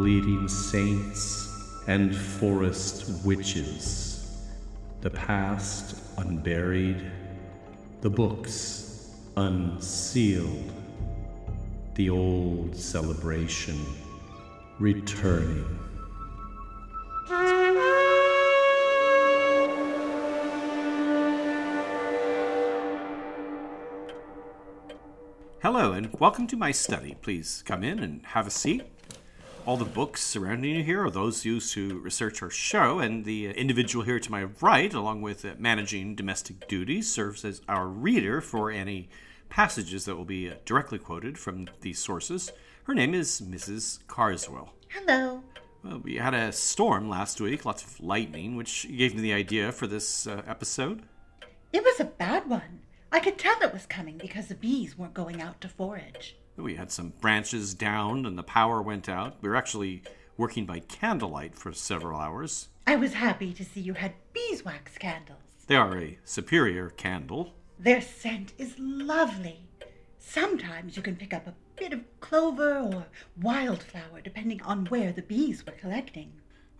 Bleeding saints and forest witches, the past unburied, the books unsealed, the old celebration returning. Hello, and welcome to my study. Please come in and have a seat. All the books surrounding you here are those used to research our show, and the individual here to my right, along with uh, managing domestic duties, serves as our reader for any passages that will be uh, directly quoted from these sources. Her name is Mrs. Carswell. Hello. Well, we had a storm last week, lots of lightning, which gave me the idea for this uh, episode. It was a bad one. I could tell it was coming because the bees weren't going out to forage. We had some branches down and the power went out. We were actually working by candlelight for several hours. I was happy to see you had beeswax candles. They are a superior candle. Their scent is lovely. Sometimes you can pick up a bit of clover or wildflower depending on where the bees were collecting.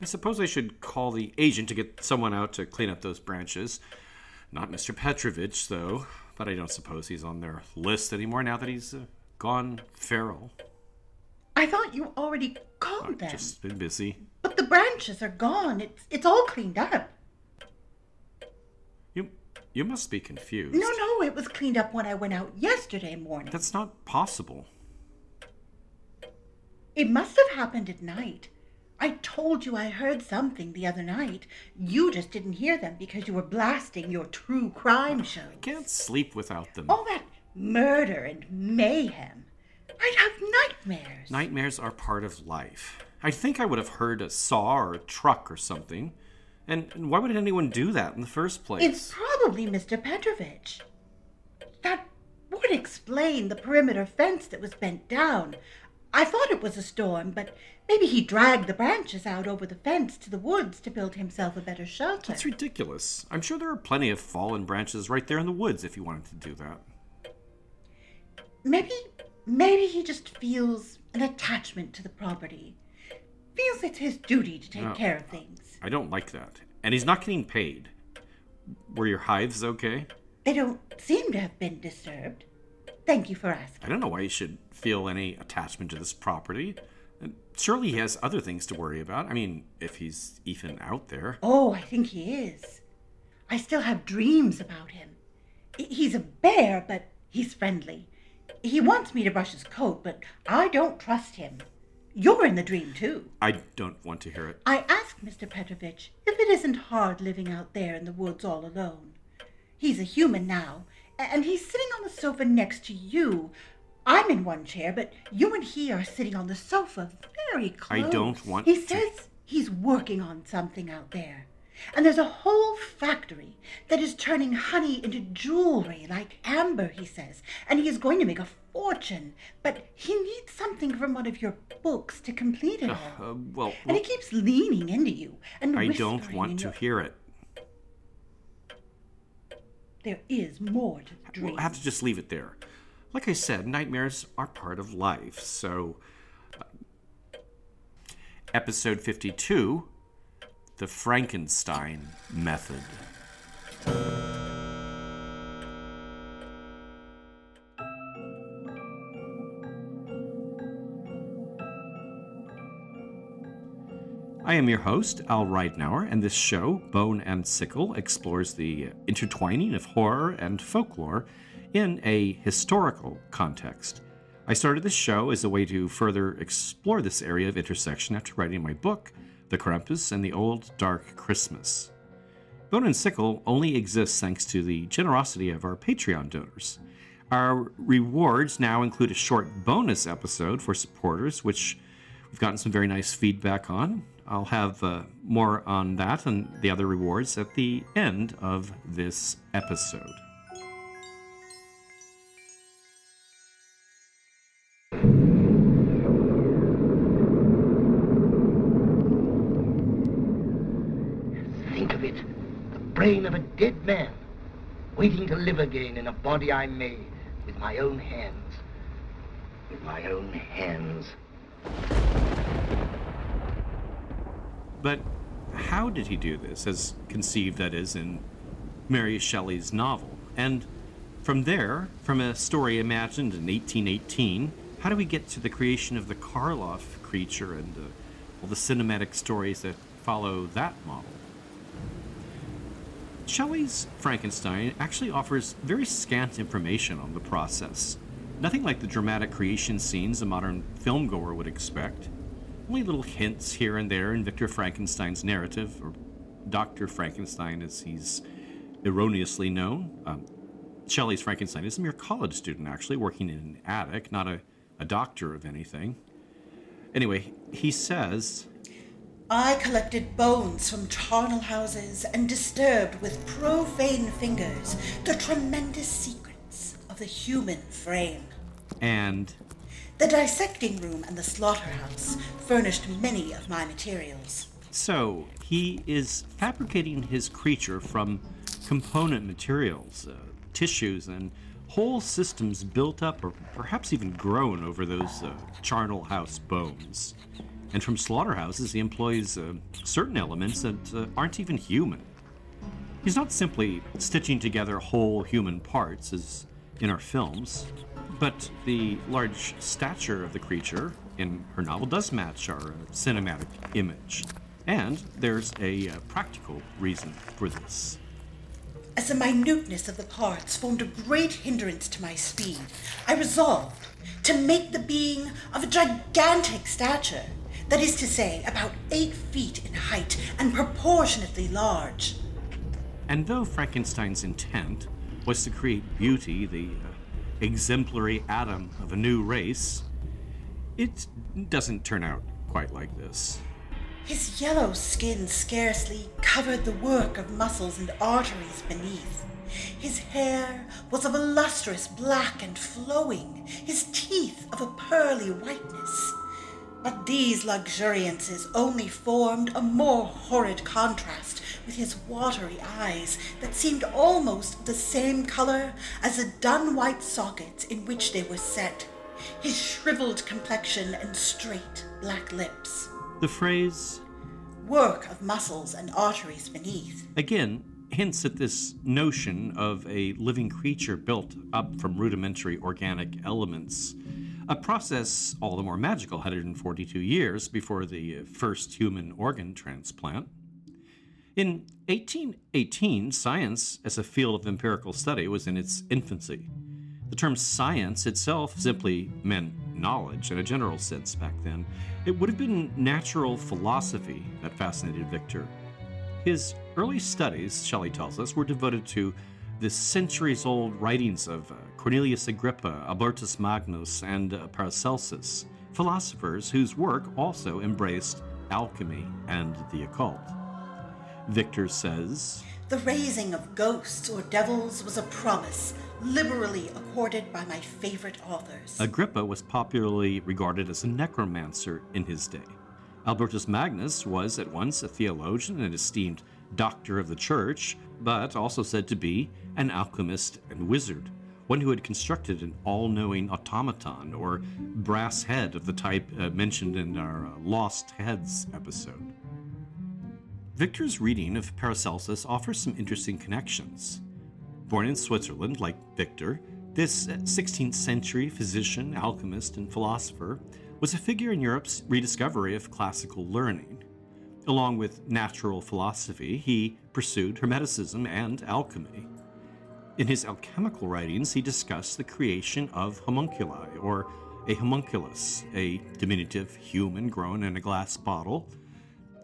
I suppose I should call the agent to get someone out to clean up those branches. Not Mr. Petrovich, though, but I don't suppose he's on their list anymore now that he's uh, gone feral. I thought you already called I've them. just been busy. But the branches are gone. It's it's all cleaned up. You, you must be confused. No, no, it was cleaned up when I went out yesterday morning. That's not possible. It must have happened at night. I told you I heard something the other night. You just didn't hear them because you were blasting your true crime show. I can't sleep without them. All that murder and mayhem. I'd have nightmares. Nightmares are part of life. I think I would have heard a saw or a truck or something. And and why would anyone do that in the first place? It's probably Mr. Petrovich. That would explain the perimeter fence that was bent down. I thought it was a storm, but maybe he dragged the branches out over the fence to the woods to build himself a better shelter. That's ridiculous. I'm sure there are plenty of fallen branches right there in the woods if you wanted to do that. Maybe, maybe he just feels an attachment to the property. Feels it's his duty to take No. care of things. I don't like that. And he's not getting paid. Were your hives okay? They don't seem to have been disturbed. Thank you for asking. I don't know why he should feel any attachment to this property. Uh, surely he has other things to worry about. I mean, if he's even out there. Oh, I think he is. I still have dreams about him. He's a bear, but he's friendly. He wants me to brush his coat, but I don't trust him. You're in the dream, too. I don't want to hear it. I asked Mr. Petrovich if it isn't hard living out there in the woods all alone. He's a human now, and he's sitting on the sofa next to you. I'm in one chair, but you and he are sitting on the sofa very close. I don't want He to- says he's working on something out there. And there's a whole factory that is turning honey into jewelry like amber, he says. And he is going to make a fortune. But he needs something from one of your books to complete it all. Uh, well, And he keeps leaning into you and I don't want to your- hear it. There is more to the dream. We'll have to just leave it there. Like I said, nightmares are part of life. So, uh, episode 52 The Frankenstein Method. I am your host, Al Ridenour, and this show, Bone and Sickle, explores the intertwining of horror and folklore in a historical context. I started this show as a way to further explore this area of intersection after writing my book, The Krampus and the Old Dark Christmas. Bone and Sickle only exists thanks to the generosity of our Patreon donors. Our rewards now include a short bonus episode for supporters, which we've gotten some very nice feedback on. I'll have uh, more on that and the other rewards at the end of this episode. Brain of a dead man, waiting to live again in a body I made with my own hands. with my own hands. But how did he do this, as conceived, that is, in Mary Shelley's novel? And from there, from a story imagined in 1818, how do we get to the creation of the Karloff creature and uh, all the cinematic stories that follow that model? Shelley's Frankenstein actually offers very scant information on the process. Nothing like the dramatic creation scenes a modern filmgoer would expect. Only little hints here and there in Victor Frankenstein's narrative, or Dr. Frankenstein as he's erroneously known. Um, Shelley's Frankenstein is a mere college student, actually, working in an attic, not a, a doctor of anything. Anyway, he says I collected bones from charnel houses and disturbed with profane fingers the tremendous secrets of the human frame. And The dissecting room and the slaughterhouse furnished many of my materials. so he is fabricating his creature from component materials, uh, tissues, and whole systems built up or perhaps even grown over those uh, charnel house bones. And from slaughterhouses, he employs uh, certain elements that uh, aren't even human. He's not simply stitching together whole human parts, as in our films, but the large stature of the creature in her novel does match our uh, cinematic image. And there's a uh, practical reason for this. As the minuteness of the parts formed a great hindrance to my speed, I resolved to make the being of a gigantic stature, that is to say, about eight feet in height and proportionately large. And though Frankenstein's intent was to create beauty, the uh, exemplary atom of a new race, it doesn't turn out quite like this. His yellow skin scarcely covered the work of muscles and arteries beneath. His hair was of a lustrous black and flowing, his teeth of a pearly whiteness. But these luxuriances only formed a more horrid contrast with his watery eyes that seemed almost the same color as the dun white sockets in which they were set, his shriveled complexion and straight black lips The phrase, work of muscles and arteries beneath. again, hints at this notion of a living creature built up from rudimentary organic elements. A process all the more magical 142 years before the first human organ transplant. In 1818, science as a field of empirical study was in its infancy. The term science itself simply meant knowledge in a general sense back then. It would have been natural philosophy that fascinated Victor. His early studies, Shelley tells us, were devoted to the centuries old writings of uh, Cornelius Agrippa, Albertus Magnus, and uh, Paracelsus, philosophers whose work also embraced alchemy and the occult. Victor says, The raising of ghosts or devils was a promise liberally accorded by my favorite authors. Agrippa was popularly regarded as a necromancer in his day. Albertus Magnus was at once a theologian and esteemed doctor of the church, but also said to be an alchemist and wizard, one who had constructed an all knowing automaton or brass head of the type uh, mentioned in our uh, Lost Heads episode. Victor's reading of Paracelsus offers some interesting connections. Born in Switzerland, like Victor, this 16th century physician, alchemist, and philosopher was a figure in Europe's rediscovery of classical learning. Along with natural philosophy, he pursued Hermeticism and alchemy. In his alchemical writings, he discussed the creation of homunculi, or a homunculus, a diminutive human grown in a glass bottle,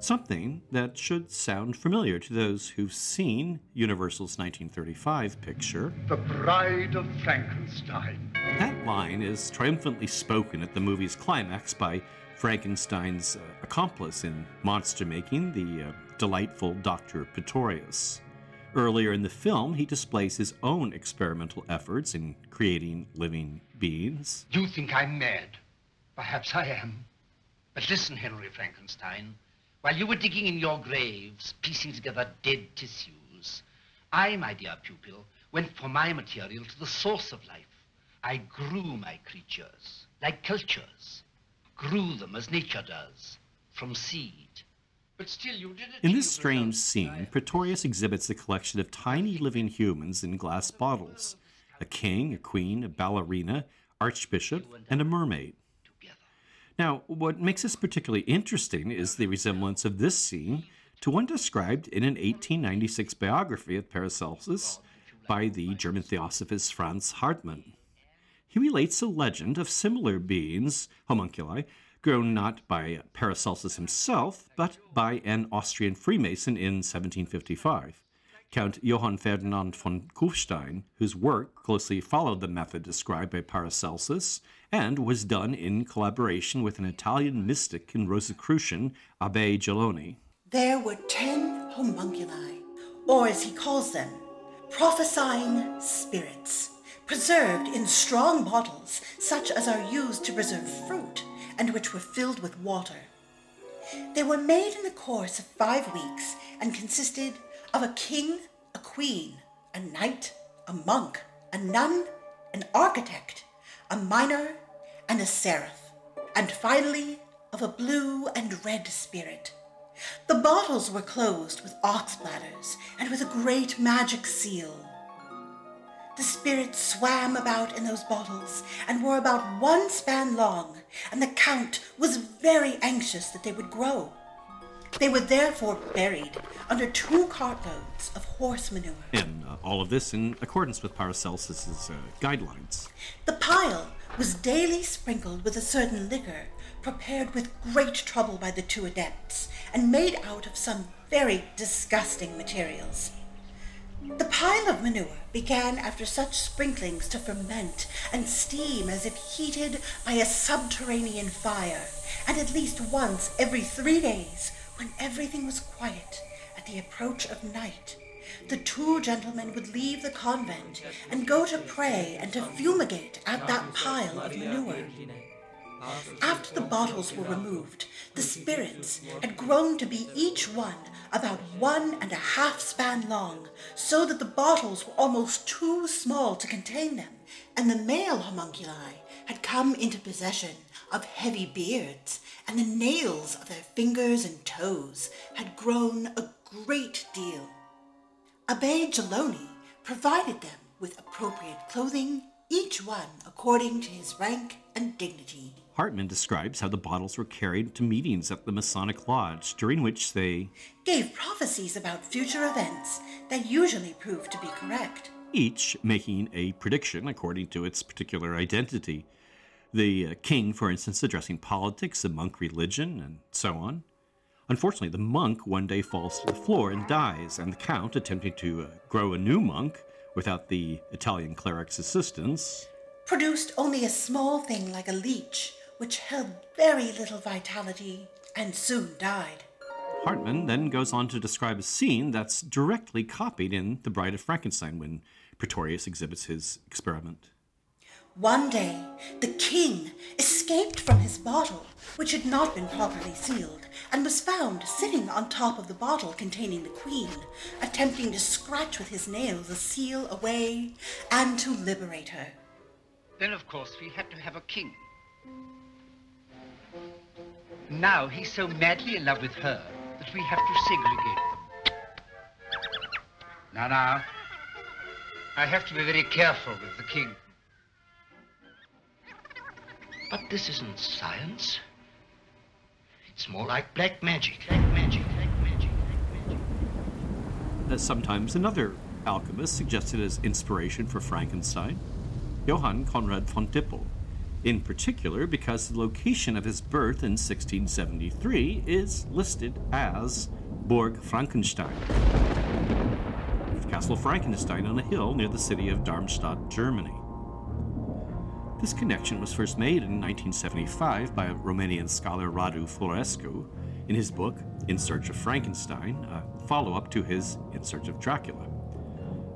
something that should sound familiar to those who've seen Universal's 1935 picture. The Bride of Frankenstein. That line is triumphantly spoken at the movie's climax by Frankenstein's uh, accomplice in monster making, the uh, delightful Dr. Pretorius. Earlier in the film, he displays his own experimental efforts in creating living beings. You think I'm mad. Perhaps I am. But listen, Henry Frankenstein. While you were digging in your graves, piecing together dead tissues, I, my dear pupil, went for my material to the source of life. I grew my creatures. like cultures, grew them as nature does, from seed. But still, you did it. In this strange scene, Pretorius exhibits a collection of tiny living humans in glass bottles a king, a queen, a ballerina, archbishop, and a mermaid. Now, what makes this particularly interesting is the resemblance of this scene to one described in an 1896 biography of Paracelsus by the German theosophist Franz Hartmann. He relates a legend of similar beings, homunculi, grown not by Paracelsus himself, but by an Austrian Freemason in 1755. Count Johann Ferdinand von Kufstein, whose work closely followed the method described by Paracelsus and was done in collaboration with an Italian mystic in Rosicrucian, Abbe Geloni. There were ten homunculi, or as he calls them, prophesying spirits, preserved in strong bottles such as are used to preserve fruit and which were filled with water. They were made in the course of five weeks and consisted of a king, a queen, a knight, a monk, a nun, an architect, a miner, and a seraph, and finally of a blue and red spirit. The bottles were closed with ox bladders and with a great magic seal. The spirits swam about in those bottles and were about one span long, and the Count was very anxious that they would grow. They were therefore buried under two cartloads of horse manure. And uh, all of this in accordance with Paracelsus's uh, guidelines. The pile was daily sprinkled with a certain liquor, prepared with great trouble by the two adepts, and made out of some very disgusting materials. The pile of manure began after such sprinklings to ferment and steam as if heated by a subterranean fire, and at least once every three days, when everything was quiet at the approach of night, the two gentlemen would leave the convent and go to pray and to fumigate at that pile of manure. After the bottles were removed, the spirits had grown to be each one about one and a half span long, so that the bottles were almost too small to contain them, and the male homunculi had come into possession of heavy beards, and the nails of their fingers and toes had grown a great deal. Abbe Geloni provided them with appropriate clothing, each one according to his rank and dignity. Hartmann describes how the bottles were carried to meetings at the Masonic Lodge, during which they gave prophecies about future events that usually proved to be correct. Each making a prediction according to its particular identity. The uh, king, for instance, addressing politics, the monk religion, and so on. Unfortunately, the monk one day falls to the floor and dies, and the count, attempting to uh, grow a new monk without the Italian cleric's assistance, produced only a small thing like a leech which held very little vitality and soon died. Hartmann then goes on to describe a scene that's directly copied in The Bride of Frankenstein when Pretorius exhibits his experiment. One day, the king escaped from his bottle, which had not been properly sealed, and was found sitting on top of the bottle containing the queen, attempting to scratch with his nails the seal away and to liberate her. Then, of course, we had to have a king. Now he's so madly in love with her that we have to segregate. Now, now, I have to be very careful with the king. But this isn't science. It's more like black magic. Black magic, black magic, black magic. As sometimes another alchemist suggested as inspiration for Frankenstein, Johann Conrad von Dippel, in particular because the location of his birth in 1673 is listed as Burg Frankenstein, Castle Frankenstein on a hill near the city of Darmstadt, Germany. This connection was first made in 1975 by Romanian scholar Radu Florescu in his book In Search of Frankenstein, a follow up to his In Search of Dracula.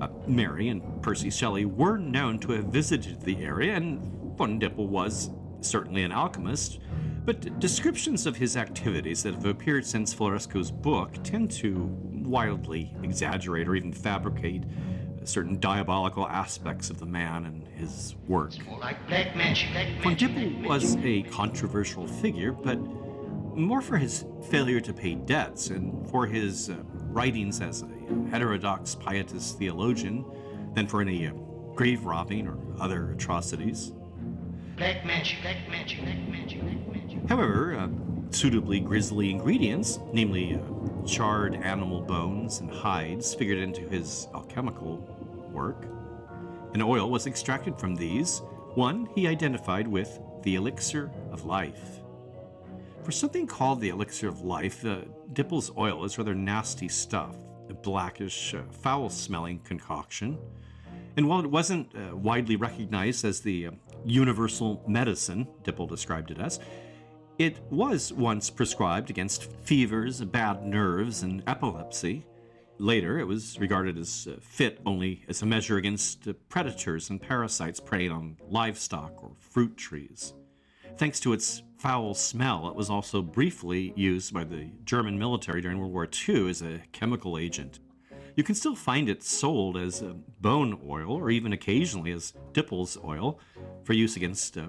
Uh, Mary and Percy Shelley were known to have visited the area, and von Dippel was certainly an alchemist, but descriptions of his activities that have appeared since Florescu's book tend to wildly exaggerate or even fabricate certain diabolical aspects of the man and his work. Like black magic. Black Von Dippel was a controversial figure, but more for his failure to pay debts and for his uh, writings as a heterodox pietist theologian than for any uh, grave robbing or other atrocities. Black magic. Black magic. Black magic. Black magic. However, uh, suitably grisly ingredients, namely uh, charred animal bones and hides, figured into his alchemical work. An oil was extracted from these, one he identified with the elixir of life. For something called the elixir of life, uh, Dippel's oil is rather nasty stuff, a blackish, uh, foul smelling concoction. And while it wasn't uh, widely recognized as the uh, universal medicine, Dippel described it as, it was once prescribed against fevers, bad nerves, and epilepsy. Later, it was regarded as uh, fit only as a measure against uh, predators and parasites preying on livestock or fruit trees. Thanks to its foul smell, it was also briefly used by the German military during World War II as a chemical agent. You can still find it sold as uh, bone oil or even occasionally as Dippel's oil for use against uh,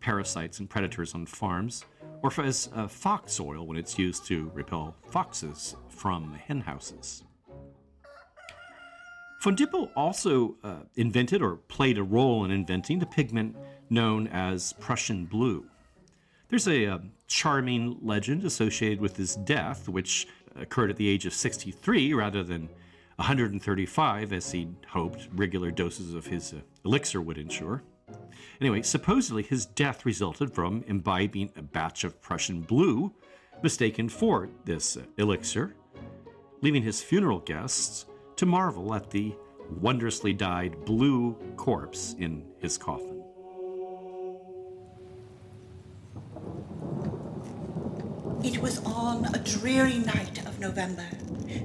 parasites and predators on farms, or as uh, fox oil when it's used to repel foxes from hen houses. Von Dippel also uh, invented or played a role in inventing the pigment known as Prussian blue. There's a, uh charming legend associated with his death, which occurred at the age of 63 rather than 135, as he'd hoped regular doses of his uh, elixir would ensure. Anyway, supposedly his death resulted from imbibing a batch of Prussian blue mistaken for this uh, elixir, leaving his funeral guests to marvel at the wondrously dyed blue corpse in his coffin. It was on a dreary night November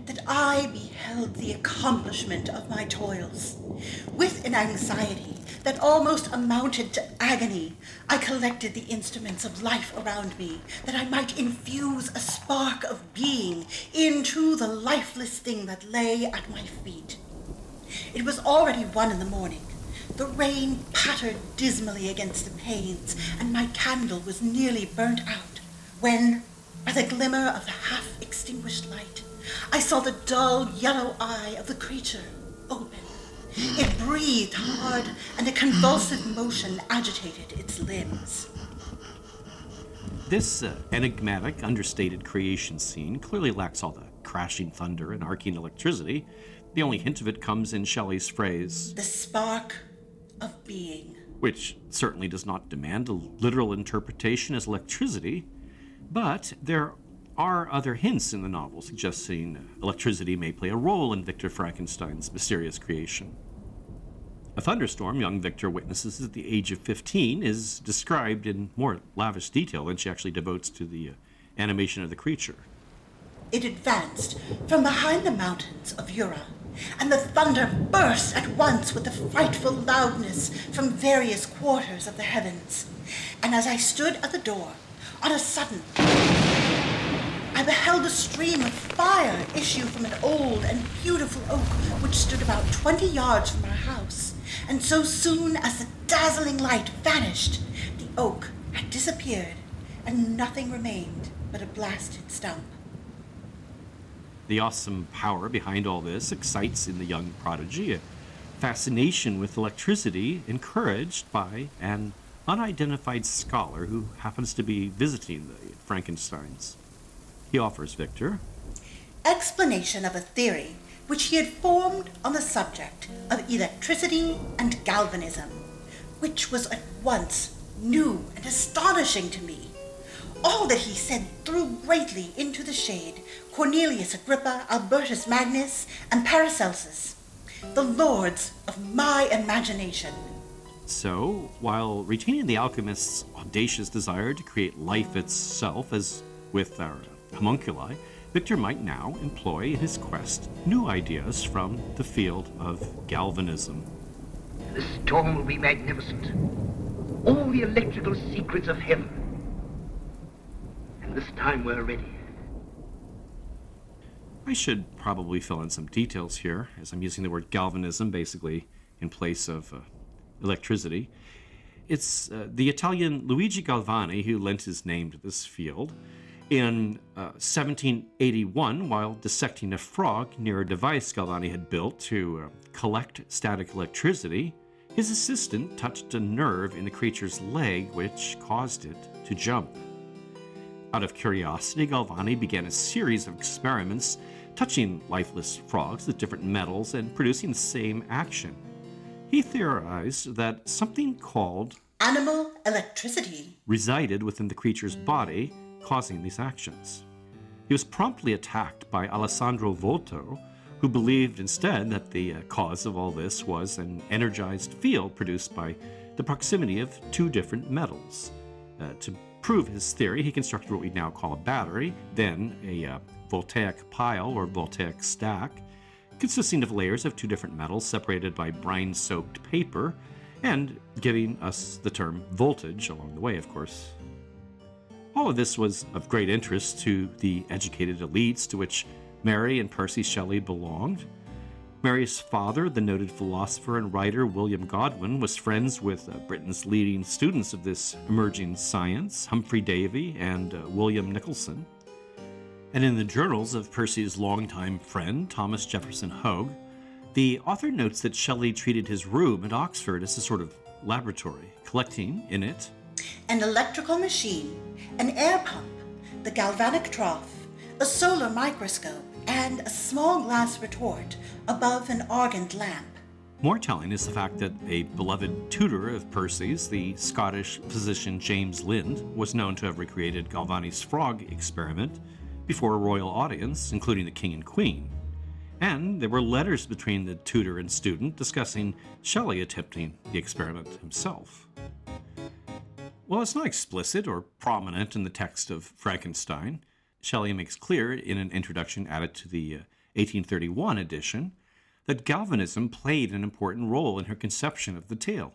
that I beheld the accomplishment of my toils. With an anxiety that almost amounted to agony, I collected the instruments of life around me that I might infuse a spark of being into the lifeless thing that lay at my feet. It was already one in the morning. The rain pattered dismally against the panes, and my candle was nearly burnt out, when, by the glimmer of the half extinguished light, I saw the dull yellow eye of the creature open. It breathed hard, and a convulsive motion agitated its limbs. This uh, enigmatic, understated creation scene clearly lacks all the crashing thunder and arcing electricity. The only hint of it comes in Shelley's phrase, The spark of being. which certainly does not demand a literal interpretation as electricity, but there are other hints in the novel suggesting electricity may play a role in Victor Frankenstein's mysterious creation. A thunderstorm young Victor witnesses at the age of 15 is described in more lavish detail than she actually devotes to the uh, animation of the creature. It advanced from behind the mountains of Jura, and the thunder burst at once with a frightful loudness from various quarters of the heavens. And as I stood at the door, on a sudden, I beheld a stream of fire issue from an old and beautiful oak which stood about twenty yards from our house. And so soon as the dazzling light vanished, the oak had disappeared, and nothing remained but a blasted stump. The awesome power behind all this excites in the young prodigy a fascination with electricity encouraged by an unidentified scholar who happens to be visiting the Frankensteins. He offers Victor explanation of a theory which he had formed on the subject of electricity and galvanism, which was at once new and astonishing to me. All that he said threw greatly into the shade Cornelius Agrippa, Albertus Magnus, and Paracelsus, the lords of my imagination. So, while retaining the alchemist's audacious desire to create life itself, as with our homunculi, Victor might now employ in his quest new ideas from the field of galvanism. The storm will be magnificent. All the electrical secrets of heaven. And this time we're ready. I should probably fill in some details here, as I'm using the word galvanism basically in place of uh, electricity. It's uh, the Italian Luigi Galvani who lent his name to this field. In uh, 1781, while dissecting a frog near a device Galvani had built to uh, collect static electricity, his assistant touched a nerve in the creature's leg, which caused it to jump. Out of curiosity, Galvani began a series of experiments touching lifeless frogs with different metals and producing the same action. He theorized that something called Animal electricity. resided within the creature's body, causing these actions. He was promptly attacked by Alessandro Volta, who believed instead that the uh, cause of all this was an energized field produced by the proximity of two different metals. Uh, to prove his theory, he constructed what we now call a battery, then a uh, voltaic pile or voltaic stack, consisting of layers of two different metals separated by brine soaked paper, and giving us the term voltage along the way, of course. All of this was of great interest to the educated elites to which Mary and Percy Shelley belonged. Mary's father, the noted philosopher and writer William Godwin, was friends with uh, Britain's leading students of this emerging science, Humphrey Davy and uh, William Nicholson. And in the journals of Percy's longtime friend, Thomas Jefferson Hogg, the author notes that Shelley treated his room at Oxford as a sort of laboratory, collecting in it An electrical machine, an air pump, the galvanic trough, a solar microscope, and a small glass retort above an argand lamp. More telling is the fact that a beloved tutor of Percy's, the Scottish physician James Lind, was known to have recreated Galvani's frog experiment before a royal audience, including the king and queen. And there were letters between the tutor and student discussing Shelley attempting the experiment himself. While it's not explicit or prominent in the text of Frankenstein, Shelley makes clear in an introduction added to the uh, 1831 edition that galvanism played an important role in her conception of the tale.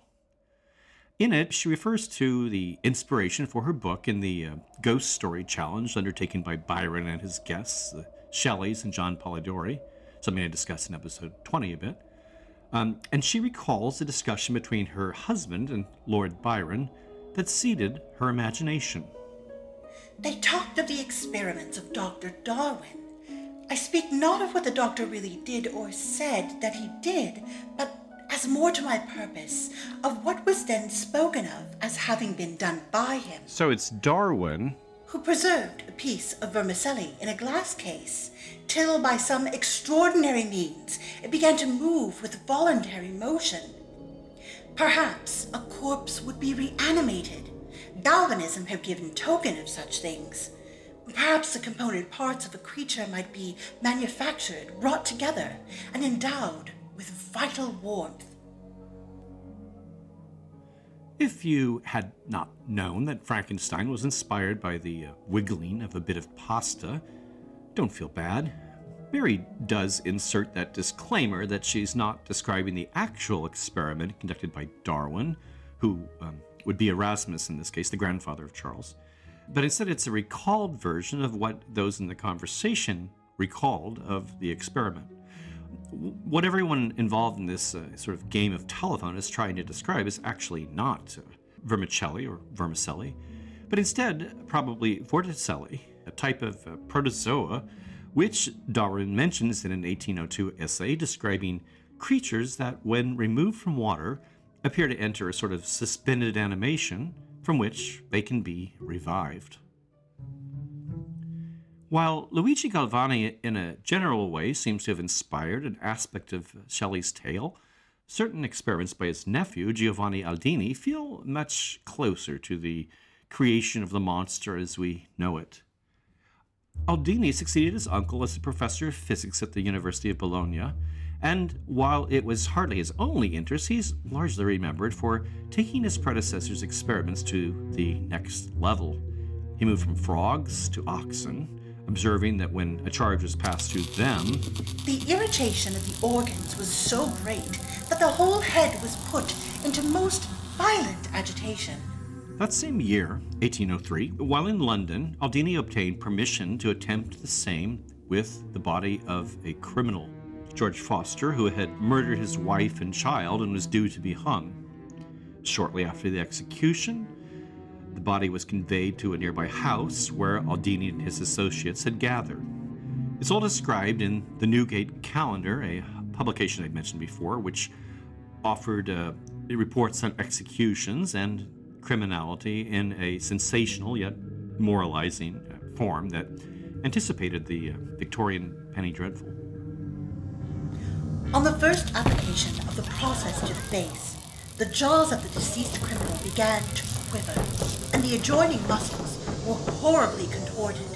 In it, she refers to the inspiration for her book in the uh, Ghost Story Challenge undertaken by Byron and his guests, the Shelleys and John Polidori, something I discussed in episode 20 a bit. Um, and she recalls a discussion between her husband and Lord Byron that seeded her imagination. They talked of the experiments of Dr. Darwin. I speak not of what the doctor really did or said that he did, but as more to my purpose, of what was then spoken of as having been done by him, So it's Darwin. who preserved a piece of vermicelli in a glass case, till by some extraordinary means it began to move with voluntary motion. Perhaps a corpse would be reanimated. Galvanism had given token of such things. Perhaps the component parts of a creature might be manufactured, brought together, and endowed with vital warmth. If you had not known that Frankenstein was inspired by the uh, wiggling of a bit of pasta, don't feel bad. Mary does insert that disclaimer that she's not describing the actual experiment conducted by Darwin, who um, would be Erasmus in this case, the grandfather of Charles. But instead, it's a recalled version of what those in the conversation recalled of the experiment. What everyone involved in this uh, sort of game of telephone is trying to describe is actually not uh, vermicelli or vermicelli, but instead probably vorticelli, a type of uh, protozoa which Darwin mentions in an 1802 essay describing creatures that, when removed from water, appear to enter a sort of suspended animation from which they can be revived. While Luigi Galvani, in a general way, seems to have inspired an aspect of Shelley's tale, certain experiments by his nephew, Giovanni Aldini, feel much closer to the creation of the monster as we know it. Aldini succeeded his uncle as a professor of physics at the University of Bologna, and while it was hardly his only interest, he's largely remembered for taking his predecessor's experiments to the next level. He moved from frogs to oxen, observing that when a charge was passed through them, The irritation of the organs was so great that the whole head was put into most violent agitation. That same year, 1803, while in London, Aldini obtained permission to attempt the same with the body of a criminal, George Foster, who had murdered his wife and child and was due to be hung. Shortly after the execution, the body was conveyed to a nearby house where Aldini and his associates had gathered. It's all described in the Newgate Calendar, a publication I mentioned before, which offered uh, reports on executions and criminality in a sensational yet moralizing uh, form that anticipated the uh, Victorian penny dreadful. On the first application of the process to the face, the jaws of the deceased criminal began to quiver, and the adjoining muscles were horribly contorted,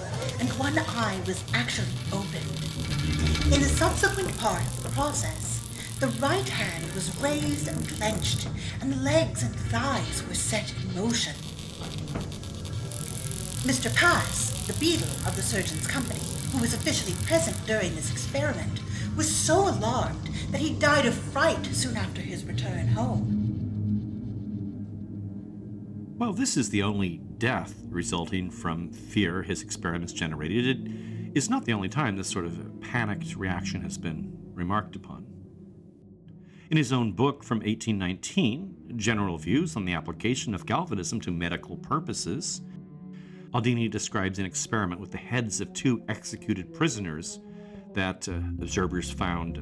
and one eye was actually opened. In the subsequent part of the process, the right hand was raised and clenched, and the legs and thighs were set in motion. Mr. Pass, the beadle of the surgeon's company, who was officially present during this experiment, was so alarmed that he died of fright soon after his return home. Well, this is the only death resulting from fear his experiments generated. It is not the only time this sort of panicked reaction has been remarked upon. In his own book from 1819, General Views on the Application of Galvanism to Medical Purposes, Aldini describes an experiment with the heads of two executed prisoners that uh, observers found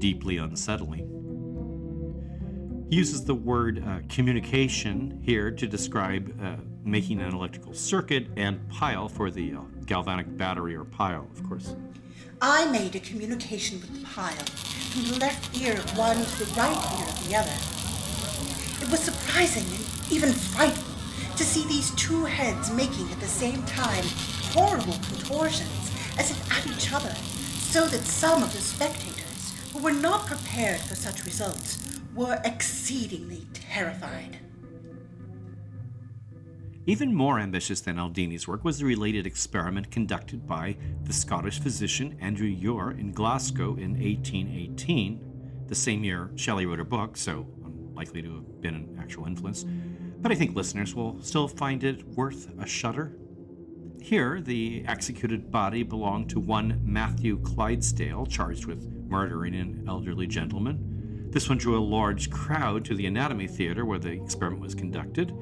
deeply unsettling. He uses the word uh, communication here to describe uh, making an electrical circuit and pile for the uh, galvanic battery or pile, of course. I made a communication with the pile from the left ear of one to the right ear of the other. It was surprising and even frightful to see these two heads making at the same time horrible contortions as if at each other, so that some of the spectators, who were not prepared for such results, were exceedingly terrified. Even more ambitious than Aldini's work was the related experiment conducted by the Scottish physician Andrew Ure in Glasgow in 1818, the same year Shelley wrote her book, so unlikely to have been an actual influence. But I think listeners will still find it worth a shudder. Here, the executed body belonged to one Matthew Clydesdale, charged with murdering an elderly gentleman. This one drew a large crowd to the anatomy theater where the experiment was conducted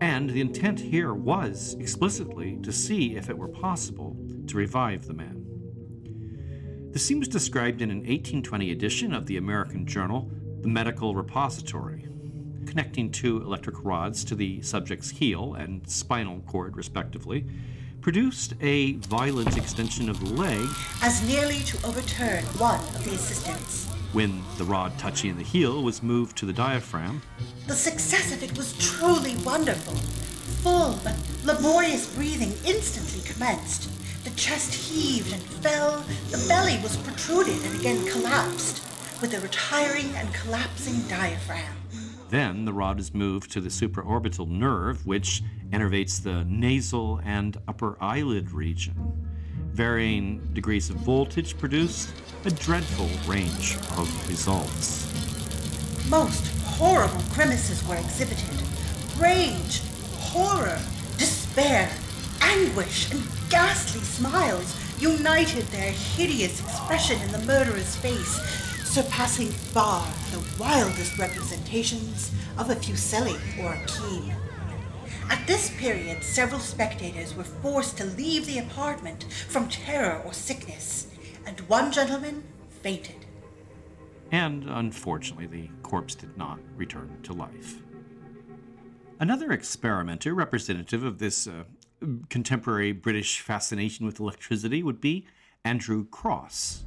and the intent here was explicitly to see if it were possible to revive the man. The scene was described in an 1820 edition of the American journal, The Medical Repository, connecting two electric rods to the subject's heel and spinal cord, respectively, produced a violent extension of the leg as nearly to overturn one of the assistants. When the rod touching the heel was moved to the diaphragm, the success of it was truly wonderful. Full but laborious breathing instantly commenced. The chest heaved and fell, the belly was protruded and again collapsed, with a retiring and collapsing diaphragm. Then the rod is moved to the supraorbital nerve, which innervates the nasal and upper eyelid region. Varying degrees of voltage produced a dreadful range of results. Most horrible grimaces were exhibited. Rage, horror, despair, anguish, and ghastly smiles united their hideous expression in the murderer's face, surpassing far the wildest representations of a Fuseli or a Kean. At this period, several spectators were forced to leave the apartment from terror or sickness and one gentleman fainted. And unfortunately, the corpse did not return to life. Another experimenter representative of this uh, contemporary British fascination with electricity would be Andrew Crosse.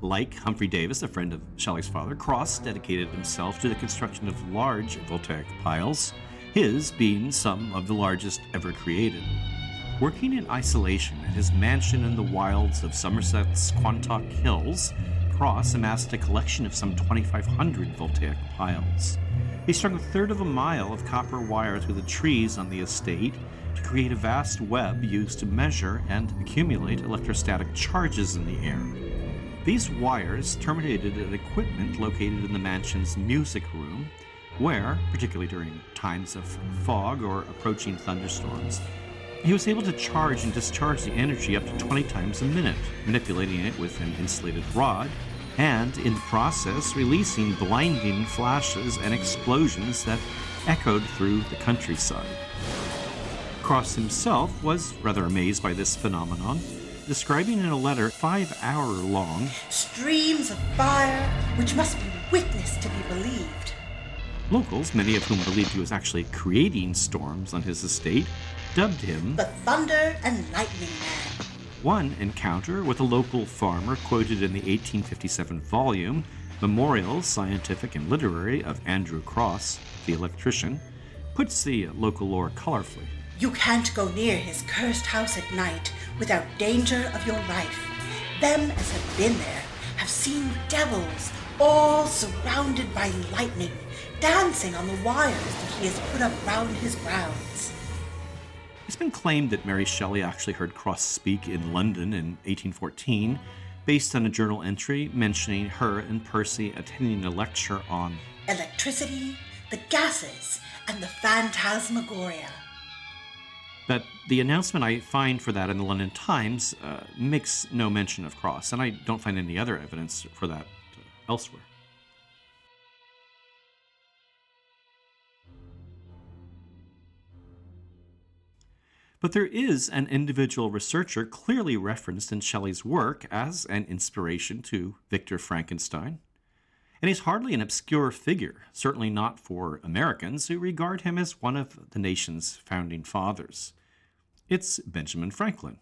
Like Humphrey Davy, a friend of Shelley's father, Crosse dedicated himself to the construction of large voltaic piles, his being some of the largest ever created. Working in isolation at his mansion in the wilds of Somerset's Quantock Hills, Crosse amassed a collection of some 2,500 voltaic piles. He strung a third of a mile of copper wire through the trees on the estate to create a vast web used to measure and accumulate electrostatic charges in the air. These wires terminated at equipment located in the mansion's music room, where, particularly during times of fog or approaching thunderstorms, He was able to charge and discharge the energy up to 20 times a minute, manipulating it with an insulated rod, and in the process releasing blinding flashes and explosions that echoed through the countryside. Crosse himself was rather amazed by this phenomenon, describing in a letter five hour long streams of fire which must be witnessed to be believed. Locals, many of whom believed he was actually creating storms on his estate, dubbed him the Thunder and Lightning Man. One encounter with a local farmer, quoted in the 1857 volume Memorials Scientific and Literary of Andrew Crosse, the electrician, puts the local lore colorfully. You can't go near his cursed house at night without danger of your life. Them as have been there have seen devils all surrounded by lightning, dancing on the wires that he has put up round his grounds. It's been claimed that Mary Shelley actually heard Crosse speak in London in 1814, based on a journal entry mentioning her and Percy attending a lecture on electricity, the gases, and the phantasmagoria. But the announcement I find for that in the London Times uh, makes no mention of Crosse, and I don't find any other evidence for that uh, elsewhere. But there is an individual researcher clearly referenced in Shelley's work as an inspiration to Victor Frankenstein. And he's hardly an obscure figure, certainly not for Americans who regard him as one of the nation's founding fathers. It's Benjamin Franklin.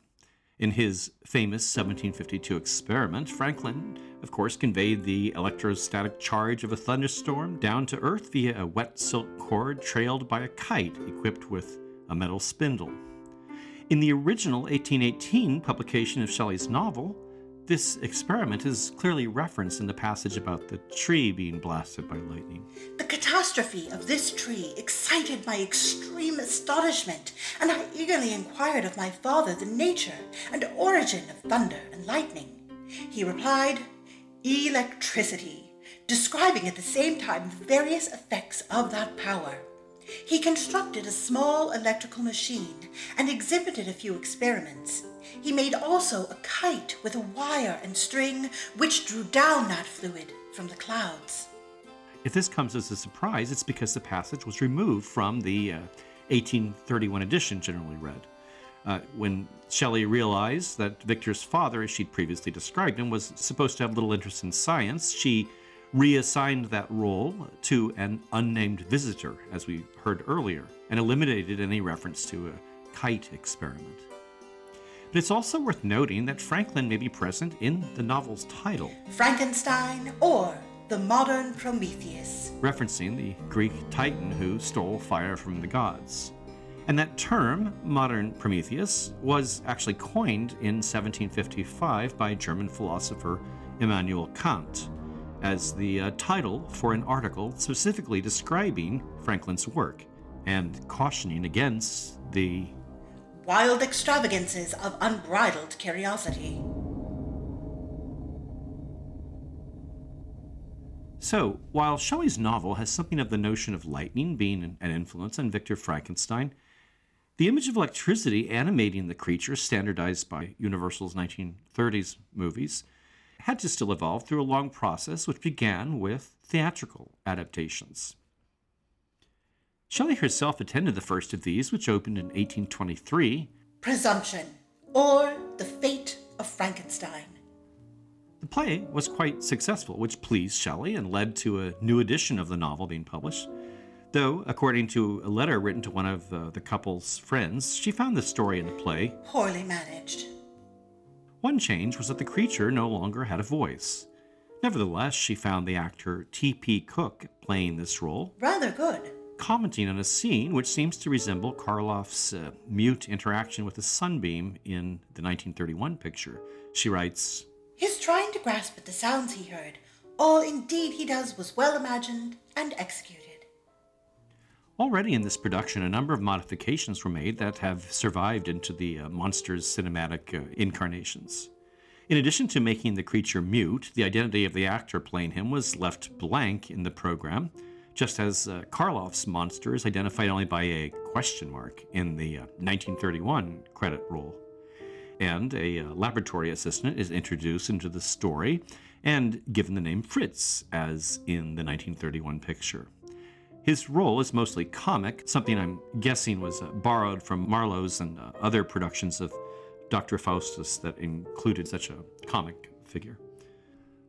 In his famous 1752 experiment, Franklin, of course, conveyed the electrostatic charge of a thunderstorm down to Earth via a wet silk cord trailed by a kite equipped with a metal spindle. In the original 1818 publication of Shelley's novel, this experiment is clearly referenced in the passage about the tree being blasted by lightning. The catastrophe of this tree excited my extreme astonishment, and I eagerly inquired of my father the nature and origin of thunder and lightning. He replied, Electricity, describing at the same time the various effects of that power. He constructed a small electrical machine and exhibited a few experiments. He made also a kite with a wire and string which drew down that fluid from the clouds. If this comes as a surprise, it's because the passage was removed from the uh, 1831 edition generally read. Uh, when Shelley realized that Victor's father, as she'd previously described him, was supposed to have little interest in science, she reassigned that role to an unnamed visitor, as we heard earlier, and eliminated any reference to a kite experiment. But it's also worth noting that Franklin may be present in the novel's title Frankenstein or the Modern Prometheus, referencing the Greek Titan who stole fire from the gods. And that term, modern Prometheus, was actually coined in 1755 by German philosopher Immanuel Kant as the uh, title for an article specifically describing Franklin's work and cautioning against the wild extravagances of unbridled curiosity. So, while Shelley's novel has something of the notion of lightning being an influence on Victor Frankenstein, the image of electricity animating the creature, standardized by Universal's 1930s movies, had to still evolve through a long process which began with theatrical adaptations. Shelley herself attended the first of these, which opened in 1823. Presumption, or The Fate of Frankenstein. The play was quite successful, which pleased Shelley and led to a new edition of the novel being published. Though, according to a letter written to one of uh, the couple's friends, she found the story in the play poorly managed. One change was that the creature no longer had a voice. Nevertheless, she found the actor T.P. Cooke playing this role rather good, commenting on a scene which seems to resemble Karloff's uh, mute interaction with a sunbeam in the 1931 picture. She writes His trying to grasp at the sounds he heard, all indeed he does was well imagined and executed. Already in this production, a number of modifications were made that have survived into the uh, Monsters cinematic uh, incarnations. In addition to making the creature mute, the identity of the actor playing him was left blank in the program, just as uh, Karloff's monster is identified only by a question mark in the uh, 1931 credit roll. And a uh, laboratory assistant is introduced into the story and given the name Fritz, as in the 1931 picture. His role is mostly comic, something I'm guessing was uh, borrowed from Marlowe's and uh, other productions of Dr. Faustus that included such a comic figure.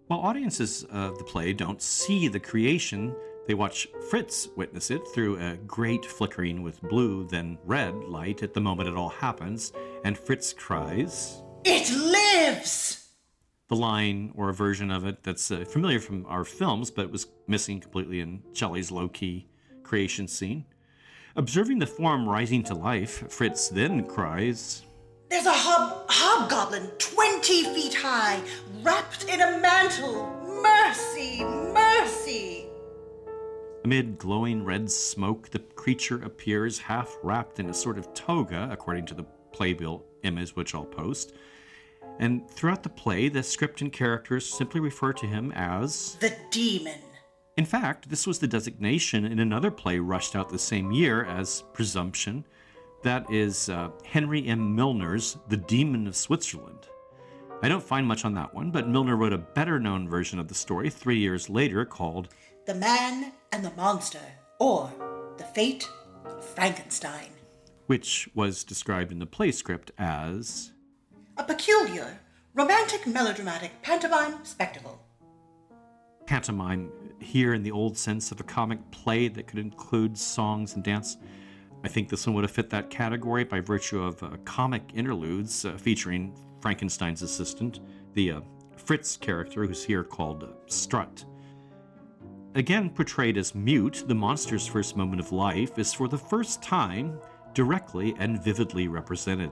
While audiences of the play don't see the creation, they watch Fritz witness it through a great flickering with blue, then red light at the moment it all happens, and Fritz cries, It lives! The line or a version of it that's uh, familiar from our films, but was missing completely in Shelley's low key creation scene. Observing the form rising to life, Fritz then cries, There's a hob- hobgoblin 20 feet high, wrapped in a mantle. Mercy, mercy! Amid glowing red smoke, the creature appears half wrapped in a sort of toga, according to the playbill image, which I'll post. And throughout the play, the script and characters simply refer to him as. The demon. In fact, this was the designation in another play rushed out the same year as Presumption. That is uh, Henry M. Milner's The Demon of Switzerland. I don't find much on that one, but Milner wrote a better known version of the story three years later called The Man and the Monster, or The Fate of Frankenstein. which was described in the play script as A peculiar, romantic, melodramatic pantomime spectacle. pantomime here in the old sense of a comic play that could include songs and dance. I think this one would have fit that category by virtue of uh, comic interludes uh, featuring Frankenstein's assistant, the uh, Fritz character, who's here called uh, Strut. Again portrayed as mute, the monster's first moment of life is for the first time directly and vividly represented.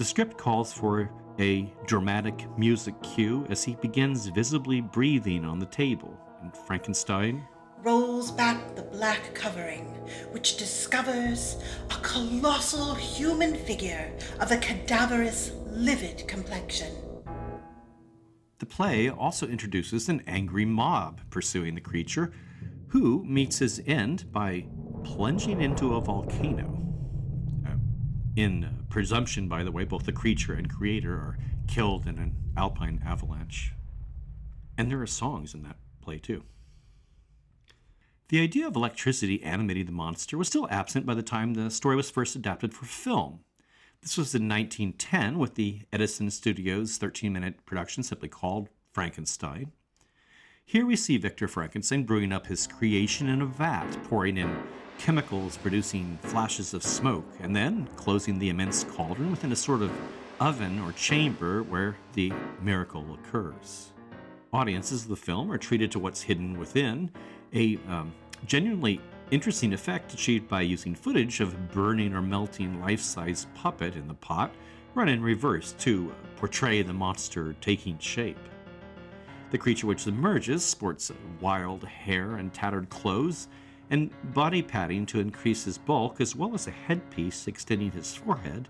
The script calls for a dramatic music cue as he begins visibly breathing on the table, and Frankenstein rolls back the black covering, which discovers a colossal human figure of a cadaverous, livid complexion. The play also introduces an angry mob pursuing the creature, who meets his end by plunging into a volcano. In presumption, by the way, both the creature and creator are killed in an alpine avalanche. And there are songs in that play, too. The idea of electricity animating the monster was still absent by the time the story was first adapted for film. This was in 1910 with the Edison Studios 13 minute production simply called Frankenstein. Here we see Victor Frankenstein brewing up his creation in a vat, pouring in chemicals producing flashes of smoke, and then closing the immense cauldron within a sort of oven or chamber where the miracle occurs. Audiences of the film are treated to what's hidden within, a um, genuinely interesting effect achieved by using footage of a burning or melting life size puppet in the pot run in reverse to portray the monster taking shape. The creature which emerges sports wild hair and tattered clothes and body padding to increase his bulk, as well as a headpiece extending his forehead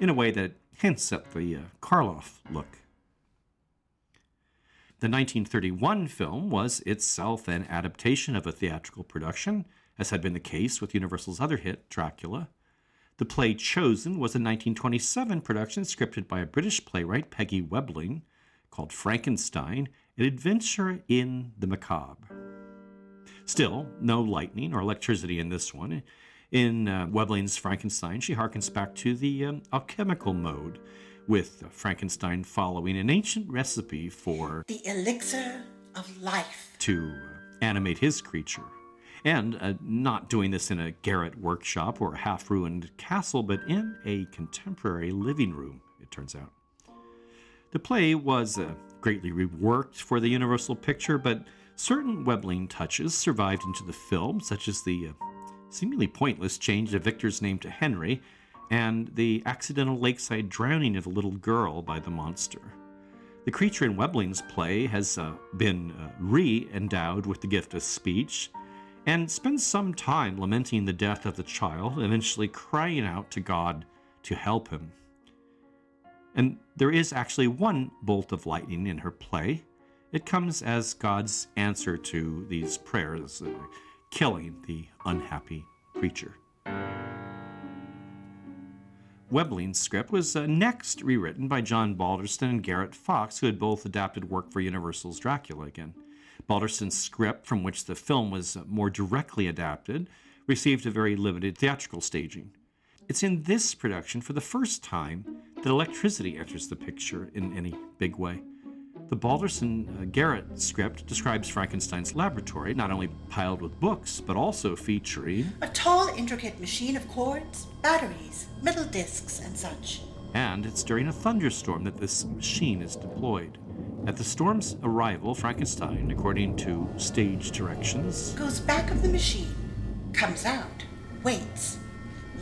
in a way that hints at the uh, Karloff look. The 1931 film was itself an adaptation of a theatrical production, as had been the case with Universal's other hit, Dracula. The play chosen was a 1927 production scripted by a British playwright, Peggy Webling, called Frankenstein An Adventure in the Macabre. Still, no lightning or electricity in this one. In uh, Webling's Frankenstein, she harkens back to the um, alchemical mode, with Frankenstein following an ancient recipe for The elixir of life. to animate his creature. And uh, not doing this in a garret workshop or a half ruined castle, but in a contemporary living room, it turns out. The play was uh, greatly reworked for the Universal picture, but certain Webling touches survived into the film, such as the uh, seemingly pointless change of Victor's name to Henry and the accidental lakeside drowning of a little girl by the monster. The creature in Webling's play has uh, been uh, re endowed with the gift of speech and spends some time lamenting the death of the child, eventually crying out to God to help him. And there is actually one bolt of lightning in her play. It comes as God's answer to these prayers, uh, killing the unhappy creature. Webling's script was uh, next rewritten by John Balderston and Garrett Fort, who had both adapted work for Universal's Dracula again. Balderston's script, from which the film was more directly adapted, received a very limited theatrical staging. It's in this production, for the first time, that electricity enters the picture in any big way. The Balderston uh, Garrett script describes Frankenstein's laboratory, not only piled with books, but also featuring a tall, intricate machine of cords, batteries, metal discs, and such. And it's during a thunderstorm that this machine is deployed. At the storm's arrival, Frankenstein, according to stage directions, goes back of the machine, comes out, waits,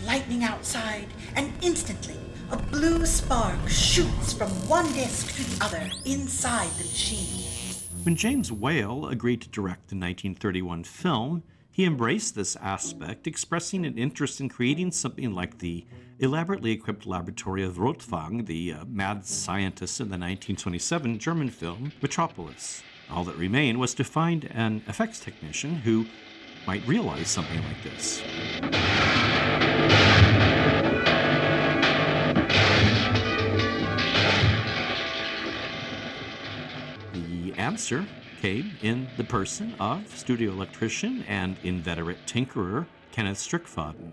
lightning outside, and instantly a blue spark shoots from one disc to the other inside the machine. When James Whale agreed to direct the 1931 film, he embraced this aspect, expressing an interest in creating something like the elaborately equipped laboratory of Rotwang, the uh, mad scientist in the 1927 German film Metropolis. All that remained was to find an effects technician who might realize something like this. Answer came in the person of studio electrician and inveterate tinkerer Kenneth Strickfaden.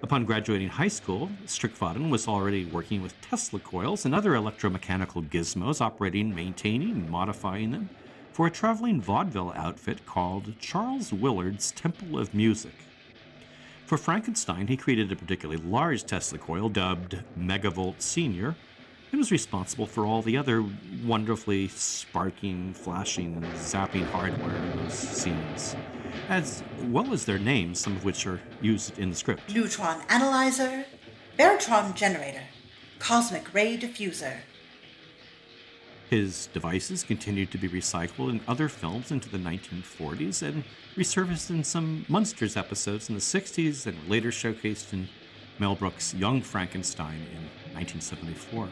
Upon graduating high school, Strickfaden was already working with Tesla coils and other electromechanical gizmos, operating, maintaining, and modifying them for a traveling vaudeville outfit called Charles Willard's Temple of Music. For Frankenstein, he created a particularly large Tesla coil dubbed Megavolt Senior, and was responsible for all the other wonderfully sparking, flashing, and zapping hardware in those scenes, as well as their names, some of which are used in the script. Neutron Analyzer, Baratron Generator, Cosmic Ray Diffuser. His devices continued to be recycled in other films into the 1940s and resurfaced in some Munsters episodes in the 60s and later showcased in Mel Brooks' Young Frankenstein in 1974.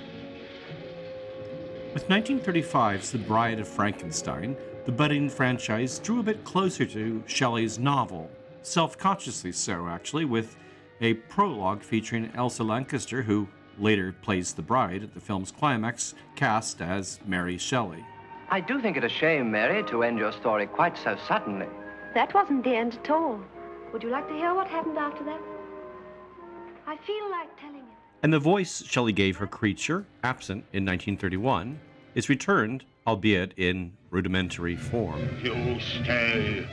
With 1935's The Bride of Frankenstein, the budding franchise drew a bit closer to Shelley's novel, self consciously so, actually, with a prologue featuring Elsa Lanchester, who later plays the bride at the film's climax, cast as Mary Shelley. I do think it a shame, Mary, to end your story quite so suddenly. That wasn't the end at all. Would you like to hear what happened after that? I feel like telling it. And the voice Shelley gave her creature, absent in 1931, is returned, albeit in rudimentary form. You stay.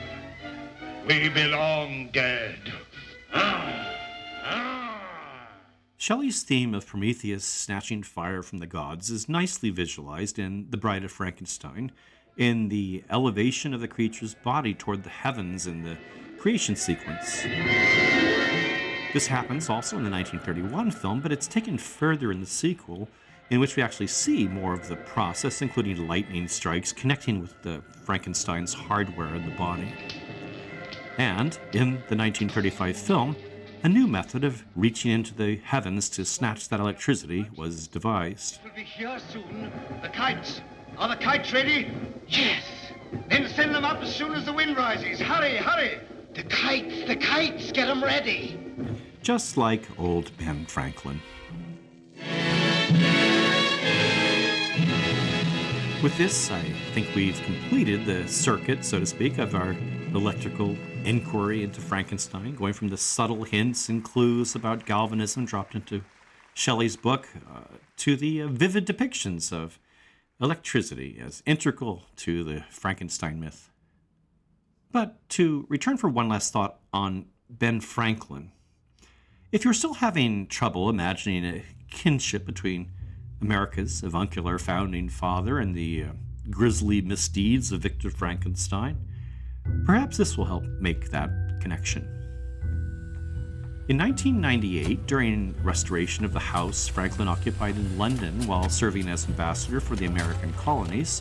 We belong dead. Shelley's theme of Prometheus snatching fire from the gods is nicely visualized in The Bride of Frankenstein, in the elevation of the creature's body toward the heavens in the creation sequence. This happens also in the 1931 film, but it's taken further in the sequel, in which we actually see more of the process, including lightning strikes connecting with the Frankenstein's hardware in the body. And in the 1935 film, a new method of reaching into the heavens to snatch that electricity was devised. We'll be here soon. The kites. Are the kites ready? Yes. Then send them up as soon as the wind rises. Hurry, hurry. The kites, the kites, get them ready. Just like old Ben Franklin. With this, I think we've completed the circuit, so to speak, of our electrical inquiry into Frankenstein, going from the subtle hints and clues about galvanism dropped into Shelley's book uh, to the uh, vivid depictions of electricity as integral to the Frankenstein myth. But to return for one last thought on Ben Franklin, if you're still having trouble imagining a kinship between America's avuncular founding father and the uh, grisly misdeeds of Victor Frankenstein, perhaps this will help make that connection. In 1998, during restoration of the house Franklin occupied in London while serving as ambassador for the American colonies,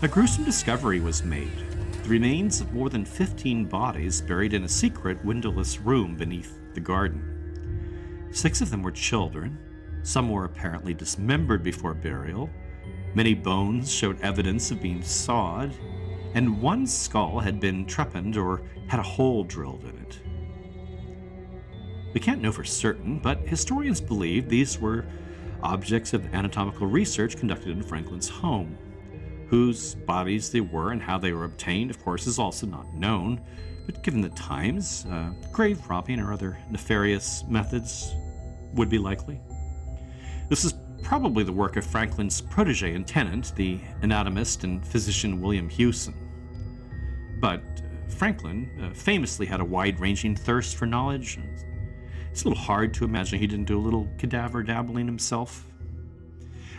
a gruesome discovery was made the remains of more than 15 bodies buried in a secret windowless room beneath the garden. Six of them were children, some were apparently dismembered before burial, many bones showed evidence of being sawed, and one skull had been trepanned or had a hole drilled in it. We can't know for certain, but historians believe these were objects of anatomical research conducted in Franklin's home. Whose bodies they were and how they were obtained, of course, is also not known, but given the times, uh, grave robbing or other nefarious methods would be likely. This is probably the work of Franklin's protege and tenant, the anatomist and physician William Hewson. But uh, Franklin uh, famously had a wide ranging thirst for knowledge. It's a little hard to imagine he didn't do a little cadaver dabbling himself.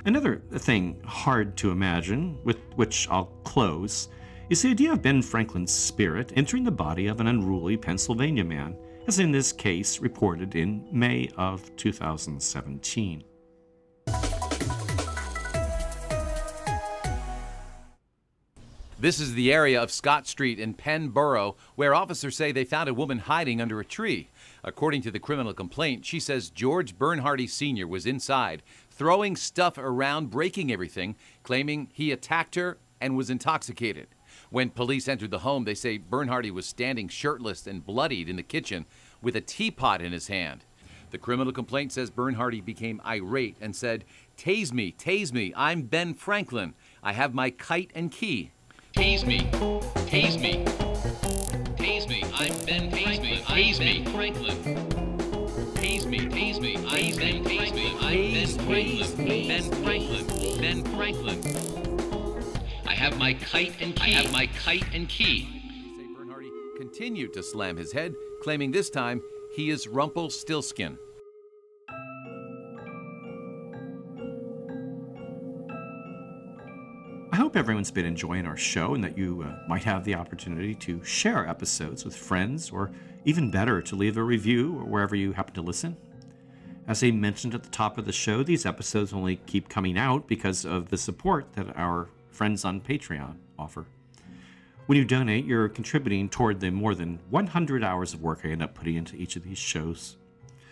Another thing hard to imagine, with which I'll close, is the idea of Ben Franklin's spirit entering the body of an unruly Pennsylvania man, as in this case reported in May of 2017. This is the area of Scott Street in Penn Borough where officers say they found a woman hiding under a tree. According to the criminal complaint, she says George Bernhardy Sr. was inside, throwing stuff around, breaking everything, claiming he attacked her and was intoxicated. When police entered the home, they say Bernhardy was standing shirtless and bloodied in the kitchen with a teapot in his hand. The criminal complaint says Bernhardy became irate and said, Tase me, tase me, I'm Ben Franklin. I have my kite and key. Tase me, tase me, tase me, I'm Ben Franklin. Tase me, Franklin. Tase me, tase me, I'm Ben Franklin. I'm Ben Franklin. Ben Franklin. Ben Franklin. I have my kite and key. I have my kite and key. Say Bernhardy continued to slam his head, claiming this time he is Rumpelstiltskin. Hope everyone's been enjoying our show and that you uh, might have the opportunity to share episodes with friends, or even better, to leave a review or wherever you happen to listen. As I mentioned at the top of the show, these episodes only keep coming out because of the support that our friends on Patreon offer. When you donate, you're contributing toward the more than 100 hours of work I end up putting into each of these shows.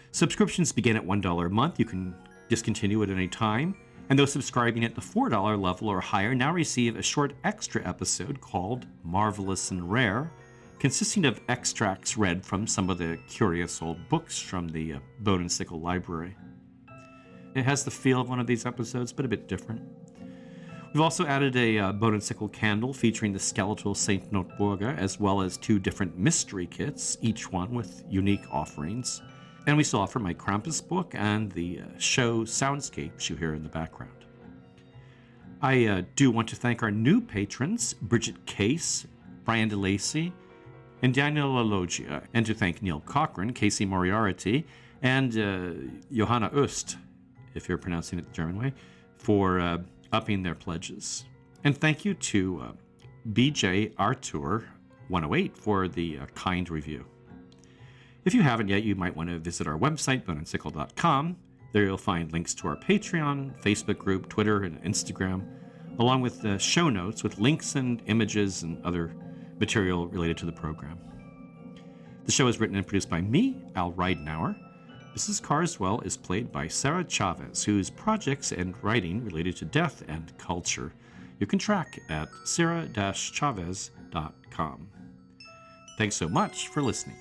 Subscriptions begin at $1 a month. You can discontinue at any time. And those subscribing at the $4 level or higher now receive a short extra episode called Marvelous and Rare, consisting of extracts read from some of the curious old books from the uh, Bone and Sickle Library. It has the feel of one of these episodes, but a bit different. We've also added a uh, Bone and Sickle candle featuring the skeletal Saint Notburga, as well as two different mystery kits, each one with unique offerings. And we still offer my Krampus book and the uh, show soundscapes you hear in the background. I uh, do want to thank our new patrons, Bridget Case, Brian DeLacy, and Daniel Alogia, and to thank Neil Cochran, Casey Moriarty, and uh, Johanna Öst, if you're pronouncing it the German way, for uh, upping their pledges. And thank you to uh, BJ Artur 108 for the uh, kind review. If you haven't yet, you might want to visit our website, boneandsickle.com. There you'll find links to our Patreon, Facebook group, Twitter, and Instagram, along with the show notes with links and images and other material related to the program. The show is written and produced by me, Al Ridenour. Mrs. Carswell is played by Sarah Chavez, whose projects and writing related to death and culture you can track at sarah-chavez.com. Thanks so much for listening.